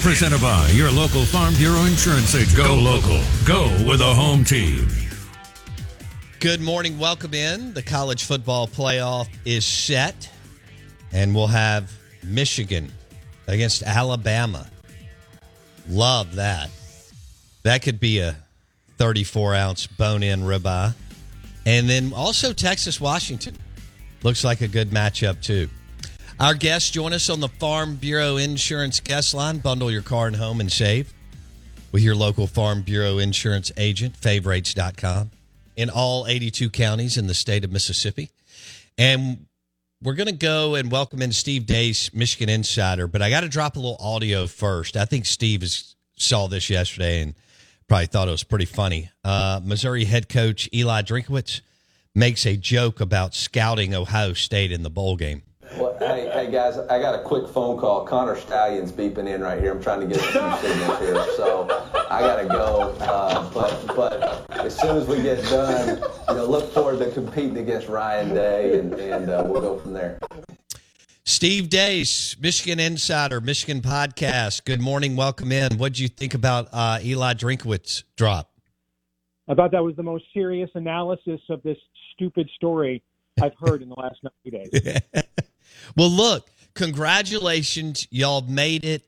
Presented by your local Farm Bureau Insurance agent. Go local. Go with a home team. Good morning. Welcome in. The college football playoff is set, and we'll have Michigan against Alabama. Love that. That could be a 34 ounce bone in ribeye. And then also Texas Washington. Looks like a good matchup, too. Our guests join us on the Farm Bureau Insurance guest line. Bundle your car and home and save with your local Farm Bureau Insurance agent, favrates.com, in all 82 counties in the state of Mississippi. And we're going to go and welcome in Steve Deace, Michigan Insider, but I got to drop a little audio first. I think Steve is, saw this yesterday and probably thought it was pretty funny. Uh, Missouri head coach Eli Drinkwitz makes a joke about scouting Ohio State in the bowl game. Well, hey, hey guys, I got a quick phone call. Connor Stalions beeping in right here. I'm trying to get some signals here, so I gotta go. Uh, but but as soon as we get done, you know, look forward to competing against Ryan Day, and, and uh, we'll go from there. Steve Deace, Michigan Insider, Michigan Podcast. Good morning. Welcome in. What did you think about uh, Eli Drinkwitz drop? I thought that was the most serious analysis of this stupid story I've heard in the last 90 days. well, look, congratulations. Y'all made it.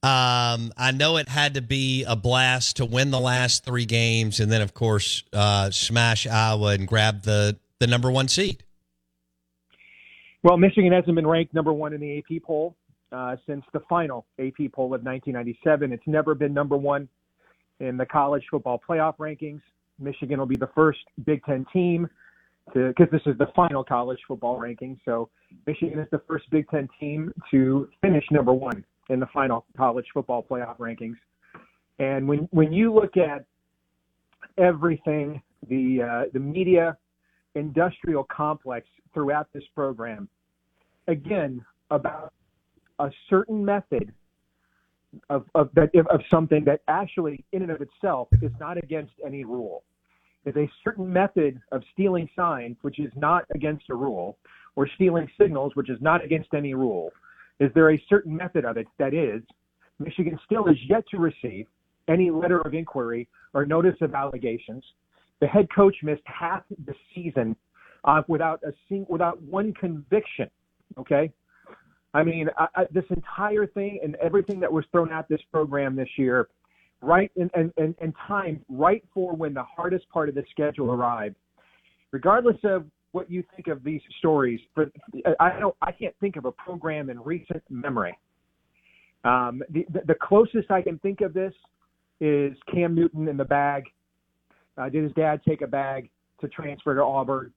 Um, I know it had to be a blast to win the last three games and then, of course, uh, smash Iowa and grab the, the number one seed. Well, Michigan hasn't been ranked number one in the AP poll uh, since the final AP poll of 1997. It's never been number one in the college football playoff rankings. Michigan will be the first Big Ten team to, because this is the final college football ranking. So Michigan is the first Big Ten team to finish number one in the final college football playoff rankings. And when when you look at everything, the uh, the media industrial complex throughout this program, again about a certain method of of of something that actually in and of itself is not against any rule is a certain method of stealing signs, which is not against a rule, or stealing signals, which is not against any rule. Is there a certain method of it that is? Michigan still is yet to receive any letter of inquiry or notice of allegations. The head coach missed half the season uh, without a sing- without one conviction. Okay, I mean I, I, this entire thing and everything that was thrown at this program this year right and, and, and, time right for when the hardest part of the schedule arrived. Regardless of what you think of these stories, for I don't I can't think of a program in recent memory. Um, the, the, the closest I can think of this is Cam Newton in the bag. Uh, did his dad take a bag to transfer to Auburn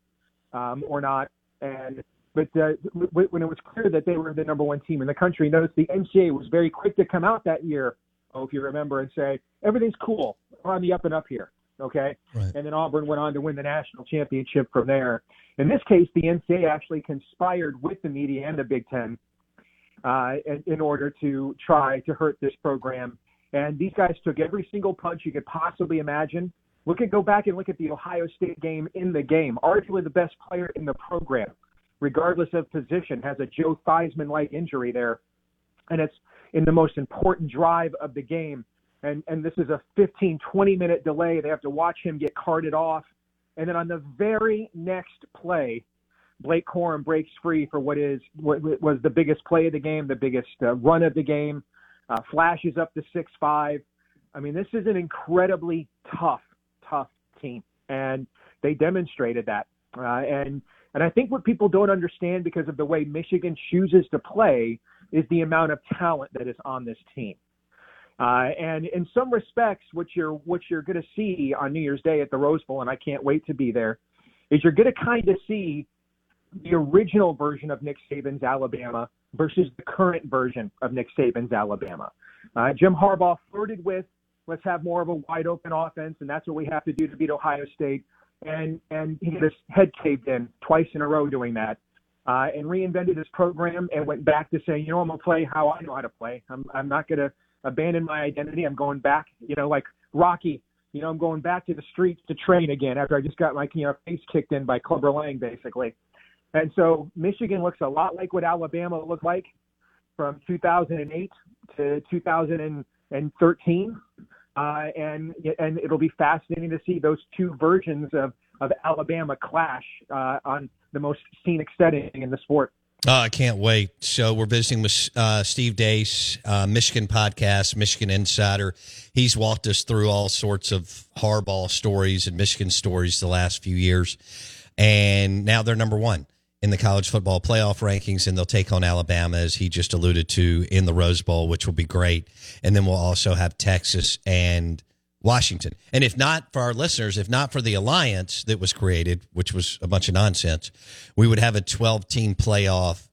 um, or not? And but uh, when it was clear that they were the number one team in the country, notice the NCAA was very quick to come out that year oh, if you remember, and say everything's cool. We're on the up and up here. Okay, right. and then Auburn went on to win the national championship from there. In this case, the NCAA actually conspired with the media and the Big Ten uh, in, in order to try to hurt this program. And these guys took every single punch you could possibly imagine. Look at go back and look at the Ohio State game in the game. Arguably the best player in the program, regardless of position, has a Joe Theismann like injury there. And it's in the most important drive of the game. And, and this is a 15, 20 minute delay. They have to watch him get carted off. And then on the very next play, Blake Corum breaks free for what is what was the biggest play of the game, the biggest uh, run of the game, uh, flashes up to six five. I mean, this is an incredibly tough, tough team, and they demonstrated that. Uh, and and I think what people don't understand because of the way Michigan chooses to play is the amount of talent that is on this team. Uh, and in some respects, what you're what you're going to see on New Year's Day at the Rose Bowl, and I can't wait to be there, is you're going to kind of see the original version of Nick Saban's Alabama versus the current version of Nick Saban's Alabama. Uh, Jim Harbaugh flirted with let's have more of a wide open offense, and that's what we have to do to beat Ohio State. And and he got his head caved in twice in a row doing that uh, and reinvented his program and went back to saying, you know, I'm gonna play how I know how to play. I'm I'm not gonna abandon my identity. I'm going back, you know, like Rocky. You know, I'm going back to the streets to train again after I just got my you know face kicked in by Clubber Lang, basically. And so Michigan looks a lot like what Alabama looked like from 2008 to 2013, uh, and and it'll be fascinating to see those two versions of of Alabama clash uh, on the most scenic setting in the sport. Oh, I can't wait. So we're visiting with uh, Steve Deace, uh, Michigan podcast, Michigan Insider. He's walked us through all sorts of Harbaugh stories and Michigan stories the last few years, and now they're number one in the college football playoff rankings, and they'll take on Alabama, as he just alluded to, in the Rose Bowl, which will be great. And then we'll also have Texas and Washington. And if not for our listeners, if not for the alliance that was created, which was a bunch of nonsense, we would have a 12 team playoff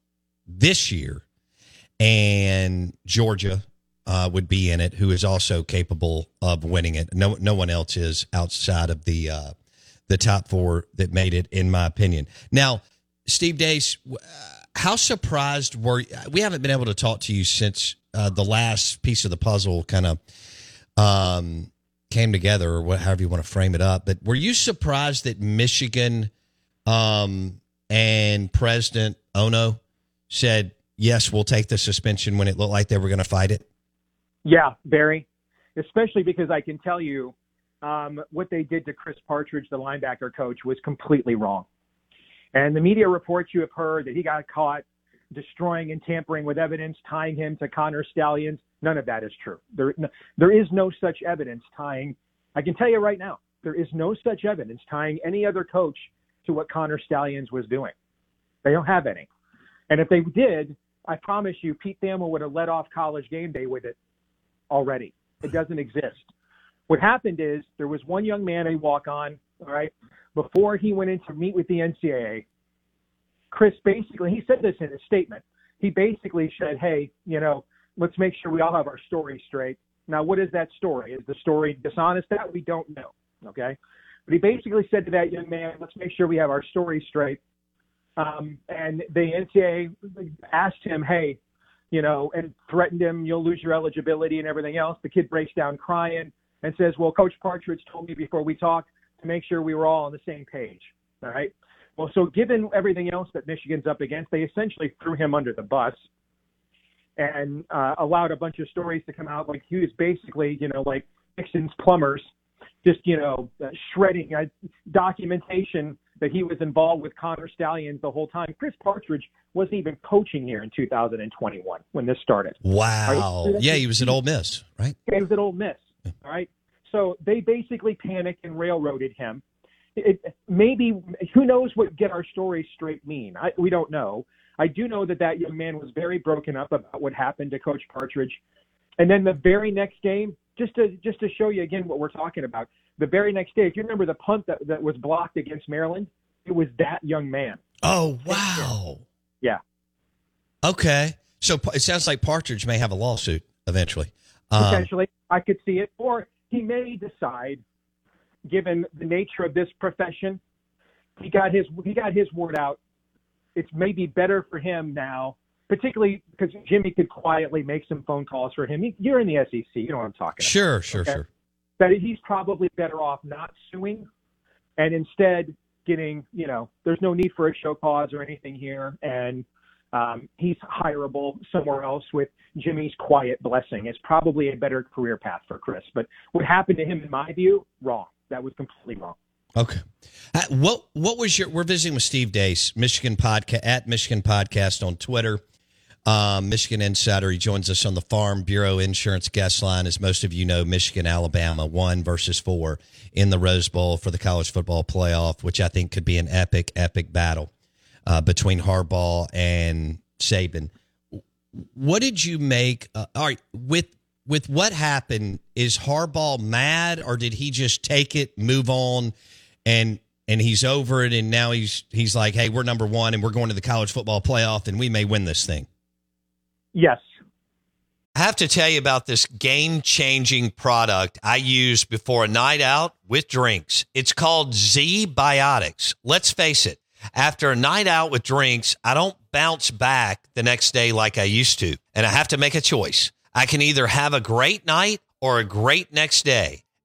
this year. And Georgia uh, would be in it, who is also capable of winning it. No, no one else is outside of the uh, the top four that made it, in my opinion. Now, Steve Deace, how surprised were we? Haven't been able to talk to you since uh, the last piece of the puzzle kind of um, came together, or what, however you want to frame it up. But were you surprised that Michigan um, and President Ono said, yes, we'll take the suspension when it looked like they were going to fight it? Yeah, Barry, especially because I can tell you um, what they did to Chris Partridge, the linebacker coach, was completely wrong. And the media reports you have heard that he got caught destroying and tampering with evidence, tying him to Connor Stalions. None of that is true. There, there is no such evidence tying. I can tell you right now, there is no such evidence tying any other coach to what Connor Stalions was doing. They don't have any. And if they did, I promise you, Pete Thamel would have let off college game day with it already. It doesn't exist. What happened is there was one young man, a walk on, all right, before he went in to meet with the NCAA. Chris basically, he said this in his statement. He basically said, hey, you know, let's make sure we all have our story straight. Now, what is that story? Is the story dishonest? That we don't know. Okay. But he basically said to that young man, let's make sure we have our story straight. Um, and the NCAA asked him, hey, you know, and threatened him, you'll lose your eligibility and everything else. The kid breaks down crying and says, well, Coach Partridge told me before we talked to make sure we were all on the same page. All right. Well, so given everything else that Michigan's up against, they essentially threw him under the bus and uh, allowed a bunch of stories to come out. Like he was basically, you know, like Nixon's plumbers, just you know, uh, shredding uh, documentation that he was involved with Connor Stalions the whole time. Chris Partridge wasn't even coaching here in 2021 when this started. Wow. Right? Yeah, he was at Ole Miss, right? He was at Ole Miss. All right. So they basically panicked and railroaded him. It, maybe who knows what get our story straight mean? I, we don't know. I do know that that young man was very broken up about what happened to Coach Partridge, and then the very next game, just to just to show you again what we're talking about, the very next day, if you remember the punt that, that was blocked against Maryland, it was that young man. Oh wow! Yeah. Okay, so it sounds like Partridge may have a lawsuit eventually. Um, Potentially, I could see it, or he may decide, given the nature of this profession, he got his he got his word out. It's maybe better for him now, particularly because Jimmy could quietly make some phone calls for him. You're in the SEC, you know what I'm talking sure, about. Sure, sure, okay? sure. That he's probably better off not suing, and instead getting, you know, there's no need for a show cause or anything here, and um, he's hireable somewhere else with Jimmy's quiet blessing. It's probably a better career path for Chris. But what happened to him, in my view, wrong. That was completely wrong. Okay. Uh, what what was your? We're visiting with Steve Deace, Michigan podcast at Michigan Podcast on Twitter. Um, Michigan Insider. He joins us on the Farm Bureau Insurance guest line. As most of you know, Michigan, Alabama, one versus four in the Rose Bowl for the college football playoff, which I think could be an epic, epic battle uh, between Harbaugh and Saban. What did you make? Uh, all right, with with what happened, is Harbaugh mad, or did he just take it, move on, and and he's over it, and now he's he's like, hey, we're number one, and we're going to the college football playoff, and we may win this thing. Yes. I have to tell you about this game changing product I use before a night out with drinks. It's called ZBiotics. Let's face it, after a night out with drinks, I don't bounce back the next day like I used to. And I have to make a choice. I can either have a great night or a great next day.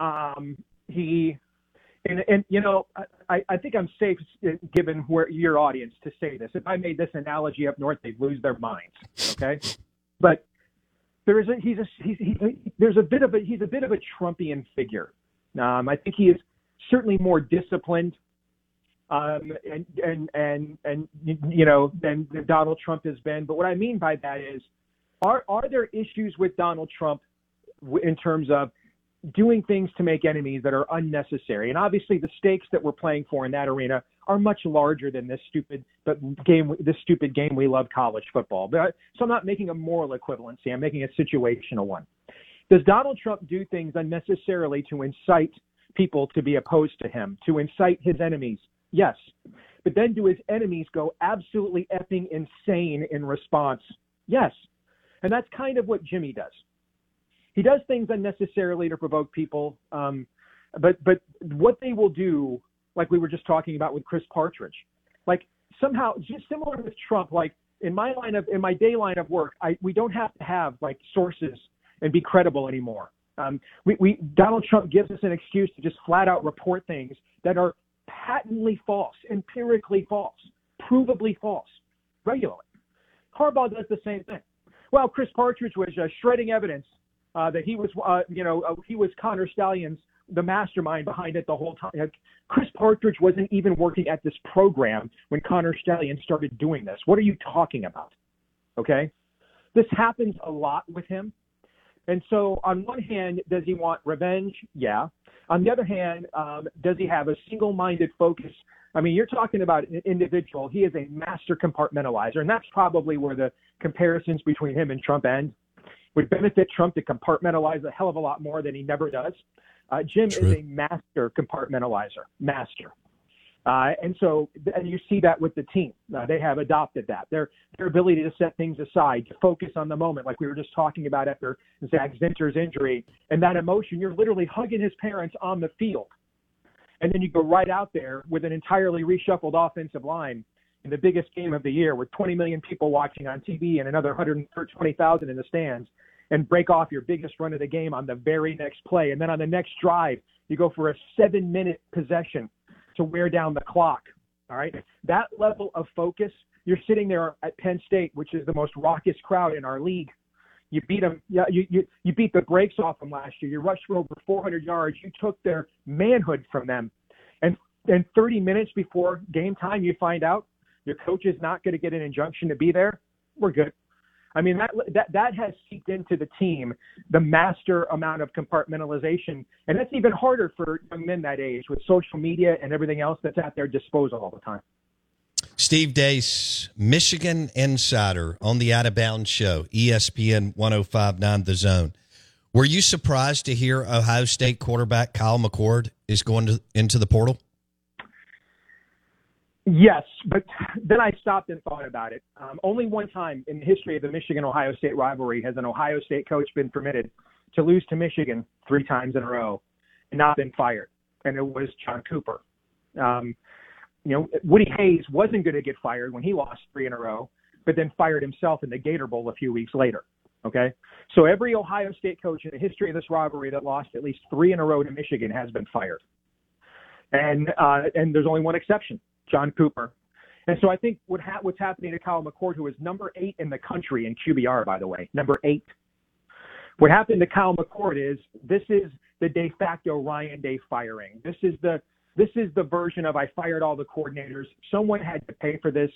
Um, he, and, and you know, I, I think I'm safe given where your audience to say this. If I made this analogy up north, they'd lose their minds. Okay, but there is a he's a he's, he, there's a bit of a he's a bit of a Trumpian figure. Um, I think he is certainly more disciplined, um, and and and and you know than, than Donald Trump has been. But what I mean by that is, are are there issues with Donald Trump in terms of doing things to make enemies that are unnecessary. And obviously, the stakes that we're playing for in that arena are much larger than this stupid but game, this stupid game we love, college football. But, so I'm not making a moral equivalency. I'm making a situational one. Does Donald Trump do things unnecessarily to incite people to be opposed to him, to incite his enemies? Yes. But then do his enemies go absolutely effing insane in response? Yes. And that's kind of what Jimmy does he does things unnecessarily to provoke people. Um, but but what they will do, like we were just talking about with Chris Partridge, like somehow just similar with Trump, like in my line of in my day line of work, I we don't have to have like sources and be credible anymore. Um, we, we Donald Trump gives us an excuse to just flat out report things that are patently false, empirically false, provably false, regularly. Harbaugh does the same thing. Well, Chris Partridge was uh, shredding evidence uh, that he was, uh, you know, uh, he was Connor Stalions, the mastermind behind it the whole time. Like, Chris Partridge wasn't even working at this program when Connor Stalions started doing this. What are you talking about? Okay, this happens a lot with him. And so, on one hand, does he want revenge? Yeah. On the other hand, um, does he have a single-minded focus? I mean, you're talking about an individual. He is a master compartmentalizer, and that's probably where the comparisons between him and Trump end would benefit Trump to compartmentalize a hell of a lot more than he never does. Uh, Jim True. is a master compartmentalizer, master. Uh, and so, and you see that with the team. Uh, they have adopted that. Their their ability to set things aside, to focus on the moment, like we were just talking about after Zach Zinter's injury, and that emotion. You're literally hugging his parents on the field, and then you go right out there with an entirely reshuffled offensive line in the biggest game of the year, with 20 million people watching on TV and another 120,000 in the stands, and break off your biggest run of the game on the very next play. And then on the next drive, you go for a seven minute possession to wear down the clock. All right. That level of focus, you're sitting there at Penn State, which is the most raucous crowd in our league. You beat them. Yeah, you, you you beat the brakes off them last year. You rushed for over 400 yards. You took their manhood from them, and then 30 minutes before game time, you find out your coach is not going to get an injunction to be there. We're good. I mean that that that has seeped into the team the master amount of compartmentalization, and that's even harder for young men that age with social media and everything else that's at their disposal all the time. Steve Deace, Michigan Insider on the Out of Bounds Show, ESPN 1059 The Zone. Were you surprised to hear Ohio State quarterback Kyle McCord is going to, into the portal? Yes, but then I stopped and thought about it. Um, only one time in the history of the Michigan Ohio State rivalry has an Ohio State coach been permitted to lose to Michigan three times in a row and not been fired, and it was John Cooper. Um, you know, Woody Hayes wasn't going to get fired when he lost three in a row, but then fired himself in the Gator Bowl a few weeks later. Okay, so every Ohio State coach in the history of this rivalry that lost at least three in a row to Michigan has been fired, and uh, and there's only one exception John Cooper. And so I think what ha- what's happening to Kyle McCord, who is number eight in the country in QBR, by the way, number eight. What happened to Kyle McCord is this is the de facto Ryan Day firing. This is the this is the version of I fired all the coordinators. Someone had to pay for this.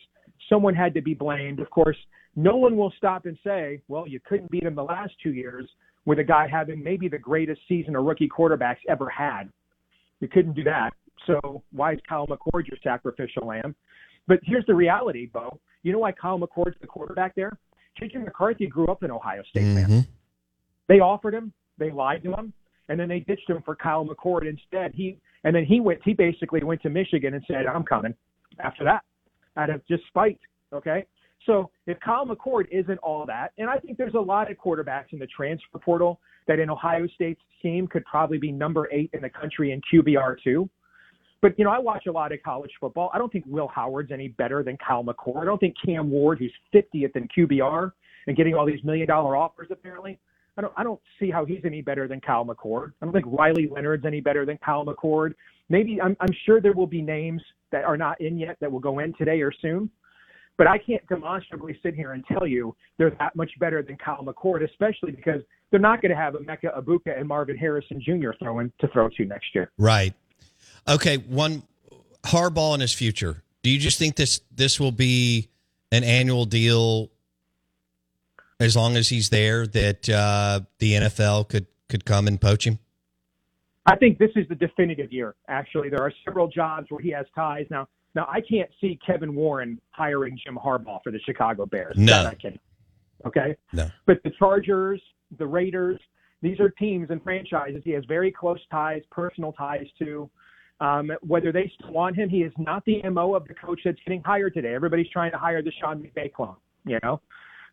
Someone had to be blamed. Of course, no one will stop and say, well, you couldn't beat him the last two years. with a guy having maybe the greatest season a rookie quarterback's ever had. You couldn't do that. So why is Kyle McCord your sacrificial lamb? But here's the reality, Bo. You know why Kyle McCord's the quarterback there? JJ McCarthy grew up in Ohio State, Mm-hmm. man. They offered him, they lied to him, and then they ditched him for Kyle McCord instead. He and then he went. He basically went to Michigan and said, "I'm coming." After that, out of just spite. Okay, so if Kyle McCord isn't all that, and I think there's a lot of quarterbacks in the transfer portal that in Ohio State's team could probably be number eight in the country in QBR too. But you know, I watch a lot of college football. I don't think Will Howard's any better than Kyle McCord. I don't think Cam Ward, who's 50th in QBR and getting all these million dollar offers, apparently. I don't I don't see how he's any better than Kyle McCord. I don't think Riley Leonard's any better than Kyle McCord. Maybe I'm I'm sure there will be names that are not in yet that will go in today or soon. But I can't demonstrably sit here and tell you they're that much better than Kyle McCord, especially because they're not going to have Emeka Egbuka and Marvin Harrison Jr. throwing to throw to next year. Right. Okay. One Harbaugh in his future. Do you just think this this will be an annual deal as long as he's there that uh, the NFL could could come and poach him? I think this is the definitive year. Actually, there are several jobs where he has ties now. Now I can't see Kevin Warren hiring Jim Harbaugh for the Chicago Bears. No. I can. Okay. No. But the Chargers, the Raiders, these are teams and franchises he has very close ties, personal ties to. Um, whether they still want him, he is not the mo of the coach that's getting hired today. Everybody's trying to hire the Sean McVay clone. You know,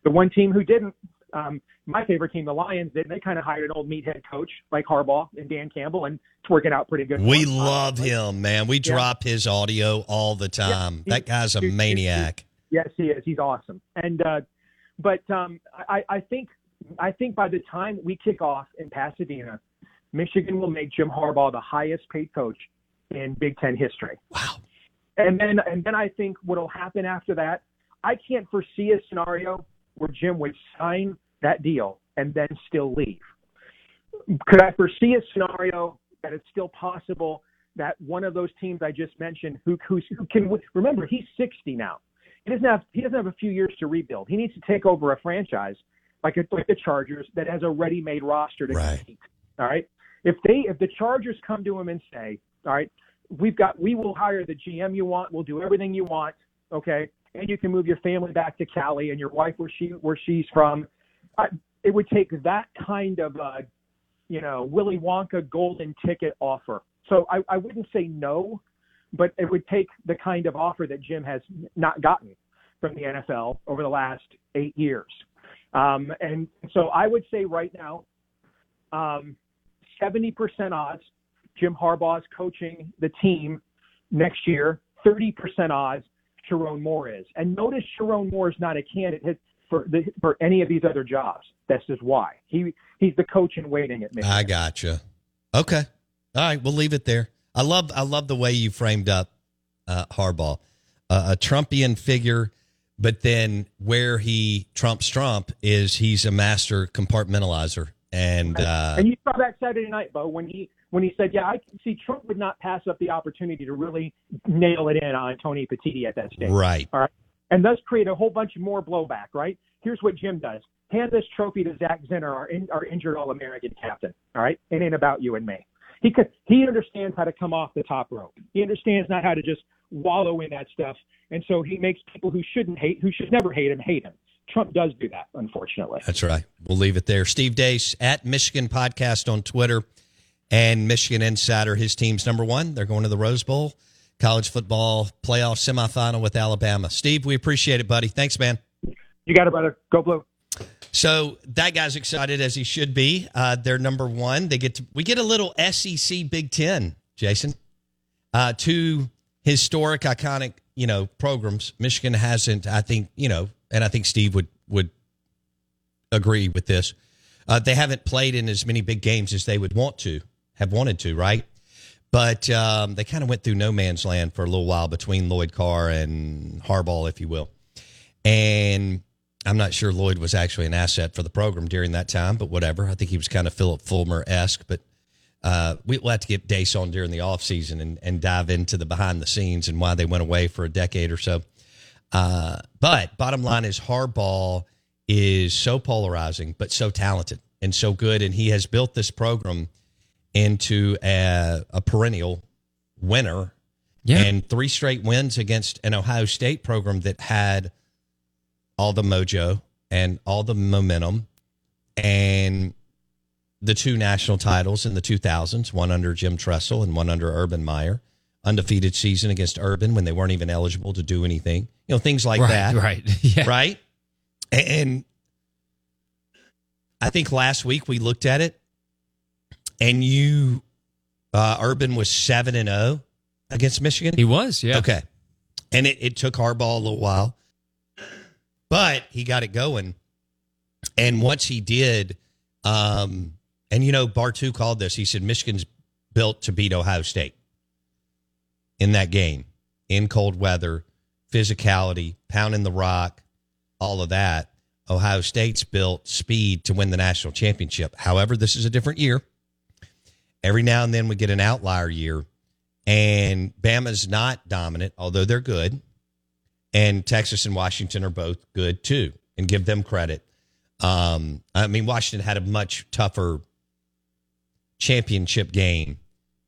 the one team who didn't. Um, my favorite team, the Lions, did. They kind of hired an old meathead coach like Harbaugh and Dan Campbell, and it's working out pretty good. We love him, man. We Yeah. drop his audio all the time. he- that guy's a he- he- maniac. Yes, he is. He's awesome. And uh, but um, I, I think I think by the time we kick off in Pasadena, Michigan will make Jim Harbaugh the highest paid coach in Big Ten history. Wow. And then and then I think what'll happen after that, I can't foresee a scenario where Jim would sign that deal and then still leave. Could I foresee a scenario that it's still possible that one of those teams I just mentioned, who who's, who can remember he's 60 now, he doesn't have he doesn't have a few years to rebuild. He needs to take over a franchise like a, like the Chargers that has a ready-made roster to Right. compete. All right. If they if the Chargers come to him and say, all right, we've got we will hire the GM you want, we'll do everything you want, okay, and you can move your family back to Cali and your wife where she where she's from. I, it would take that kind of uh, you know Willy Wonka golden ticket offer. So I, I wouldn't say no, but it would take the kind of offer that Jim has not gotten from the NFL over the last eight years. Um, and so I would say right now, um, 70% odds Jim Harbaugh is coaching the team next year, 30% odds Sherrone Moore is. And notice Sherrone Moore is not a candidate for the, for any of these other jobs. That's just why. He he's the coach in waiting at me. I gotcha. Okay. All right. We'll leave it there. I love I love the way you framed up uh, Harbaugh, uh, a Trumpian figure, but then where he trumps Trump is he's a master compartmentalizer, and uh, and you saw that Saturday night, Bo, when he when he said, "Yeah, I can see Trump would not pass up the opportunity to really nail it in on Tony Petitti at that stage." right, All right. And thus create a whole bunch more blowback, right? Here's what Jim does. Hand this trophy to Zach Zinter, our, in, our injured All American captain. All right. It ain't about you and me. He could, he understands how to come off the top rope. He understands not how to just wallow in that stuff. And so he makes people who shouldn't hate, who should never hate him, hate him. Trump does do that, unfortunately. that's right. We'll leave it there. Steve Deace at Michigan Podcast on Twitter, and Michigan Insider. His team's number one. They're going to the Rose Bowl, college football playoff semifinal with Alabama. Steve, we appreciate it, buddy. Thanks, man. You got it, brother. Go blue. So that guy's excited as he should be. Uh, they're number one. They get to, we get a little SEC Big Ten, Jason. Uh, two historic, iconic, you know, programs. Michigan hasn't, I think, you know, and I think Steve would would agree with this. Uh, they haven't played in as many big games as they would want to, have wanted to, right? But um, they kind of went through no man's land for a little while between Lloyd Carr and Harbaugh, if you will. And I'm not sure Lloyd was actually an asset for the program during that time, but whatever. I think he was kind of Phillip Fulmer esque. But uh, we- we'll have to get Deace on during the offseason and, and dive into the behind the scenes and why they went away for a decade or so. Uh, but bottom line is Harbaugh is so polarizing, but so talented. and so good, and he has built this program into a, a perennial winner. Yeah. And three straight wins against an Ohio State program that had all the mojo and all the momentum and the two national titles in the 2000s, one under Jim Tressel and one under Urban Meyer. Undefeated season against Urban when they weren't even eligible to do anything. You know, things like right, that. right. Yeah. Right? And I think last week we looked at it and you uh Urban was 7 and 0 against Michigan. He was, yeah. Okay. And it, it took Harbaugh a little while, but he got it going. And once he did, um, and you know, Bartu called this, he said Michigan's built to beat Ohio State in that game, in cold weather, physicality, pounding the rock, all of that. Ohio State's built speed to win the national championship. However, this is a different year. Every now and then we get an outlier year and Bama's not dominant, although they're good. And Texas and Washington are both good too, and give them credit. Um, I mean, Washington had a much tougher championship game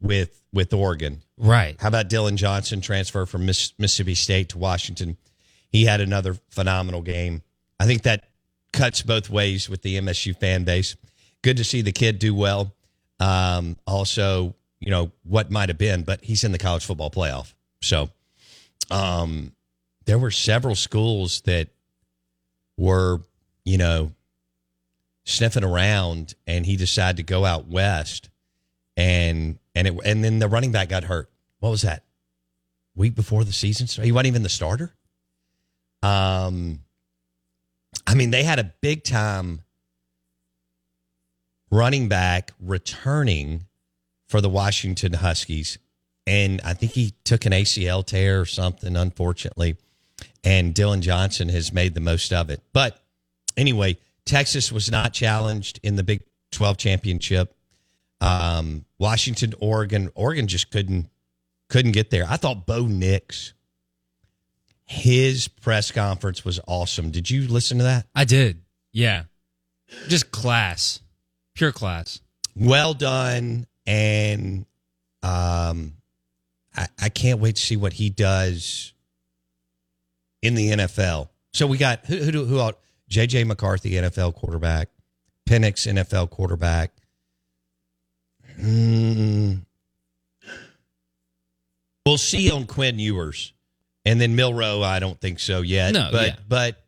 with with Oregon. Right. How about Dillon Johnson transfer from Miss, Mississippi State to Washington? He had another phenomenal game. I think that cuts both ways with the MSU fan base. Good to see the kid do well. Um, also, you know what might have been, but he's in the college football playoff. So, um, there were several schools that were, you know, sniffing around, and he decided to go out west, and and it and then the running back got hurt. What was that? Week before the season started, he wasn't even the starter. Um, I mean, they had a big time running back returning for the Washington Huskies. And I think he took an ACL tear or something, unfortunately. And Dillon Johnson has made the most of it. But anyway, Texas was not challenged in the Big 12 championship. Um, Washington, Oregon, Oregon just couldn't couldn't get there. I thought Bo Nix, his press conference was awesome. Did you listen to that? I did. Yeah. Just class. Pure class. well done and um I, I can't wait to see what he does in the NFL. So we got who who do- who out JJ McCarthy NFL quarterback, Penix NFL quarterback. Hmm. We'll see on Quinn Ewers. And then Milroe, I don't think so yet. No, but yeah. but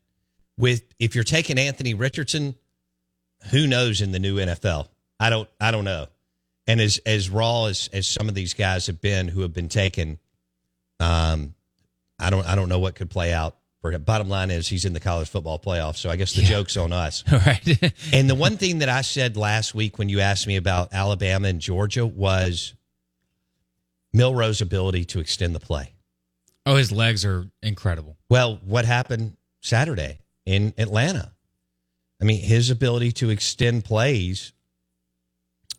with if you're taking Anthony Richardson, who knows in the new NFL? I don't I don't know. And as as raw as as some of these guys have been who have been taken, um, I don't I don't know what could play out. For him. Bottom line is he's in the college football playoff, so I guess the joke's on us. right. And the one thing that I said last week when you asked me about Alabama and Georgia was Milroe's ability to extend the play. oh, his legs are incredible. Well, what happened Saturday in Atlanta? I mean, his ability to extend plays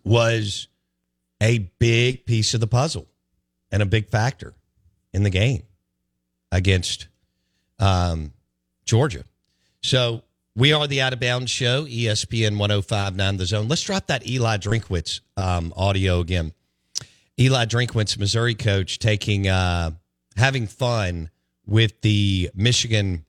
was a big piece of the puzzle and a big factor in the game against um, Georgia. So we are the Out of Bounds Show, ESPN 1059 The Zone. Let's drop that Eli Drinkwitz um, audio again. Eli Drinkwitz, Missouri coach, taking uh, having fun with the Michigan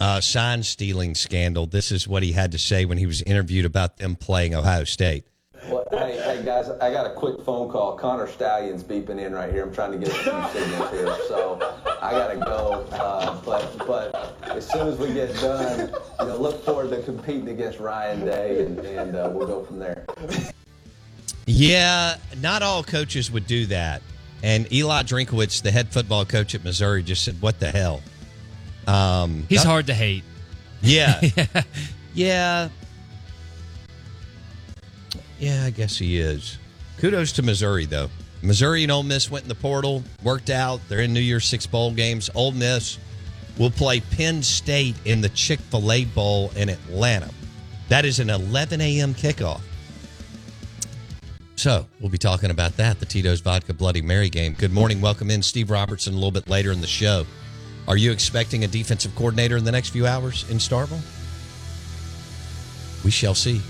uh, sign stealing scandal. This is what he had to say when he was interviewed about them playing Ohio State. Well, hey, hey guys, I got a quick phone call. Connor Stalions beeping in right here. I'm trying to get some signals here, so I gotta go. Uh, but but as soon as we get done, you know, look forward to competing against Ryan Day, and, and uh, we'll go from there. Yeah, not all coaches would do that. And Eli Drinkwitz, the head football coach at Missouri, just said, "What the hell?" Um, He's uh, hard to hate. Yeah, yeah, yeah. I guess he is. Kudos to Missouri, though. Missouri and Ole Miss went in the portal, worked out. They're in New Year's Six bowl games. Ole Miss will play Penn State in the Chick Fil A Bowl in Atlanta. That is an 11 a.m. kickoff. So we'll be talking about that, the Tito's Vodka Bloody Mary game. Good morning. Welcome in Steve Robertson a little bit later in the show. Are you expecting a defensive coordinator in the next few hours in Starkville? We shall see.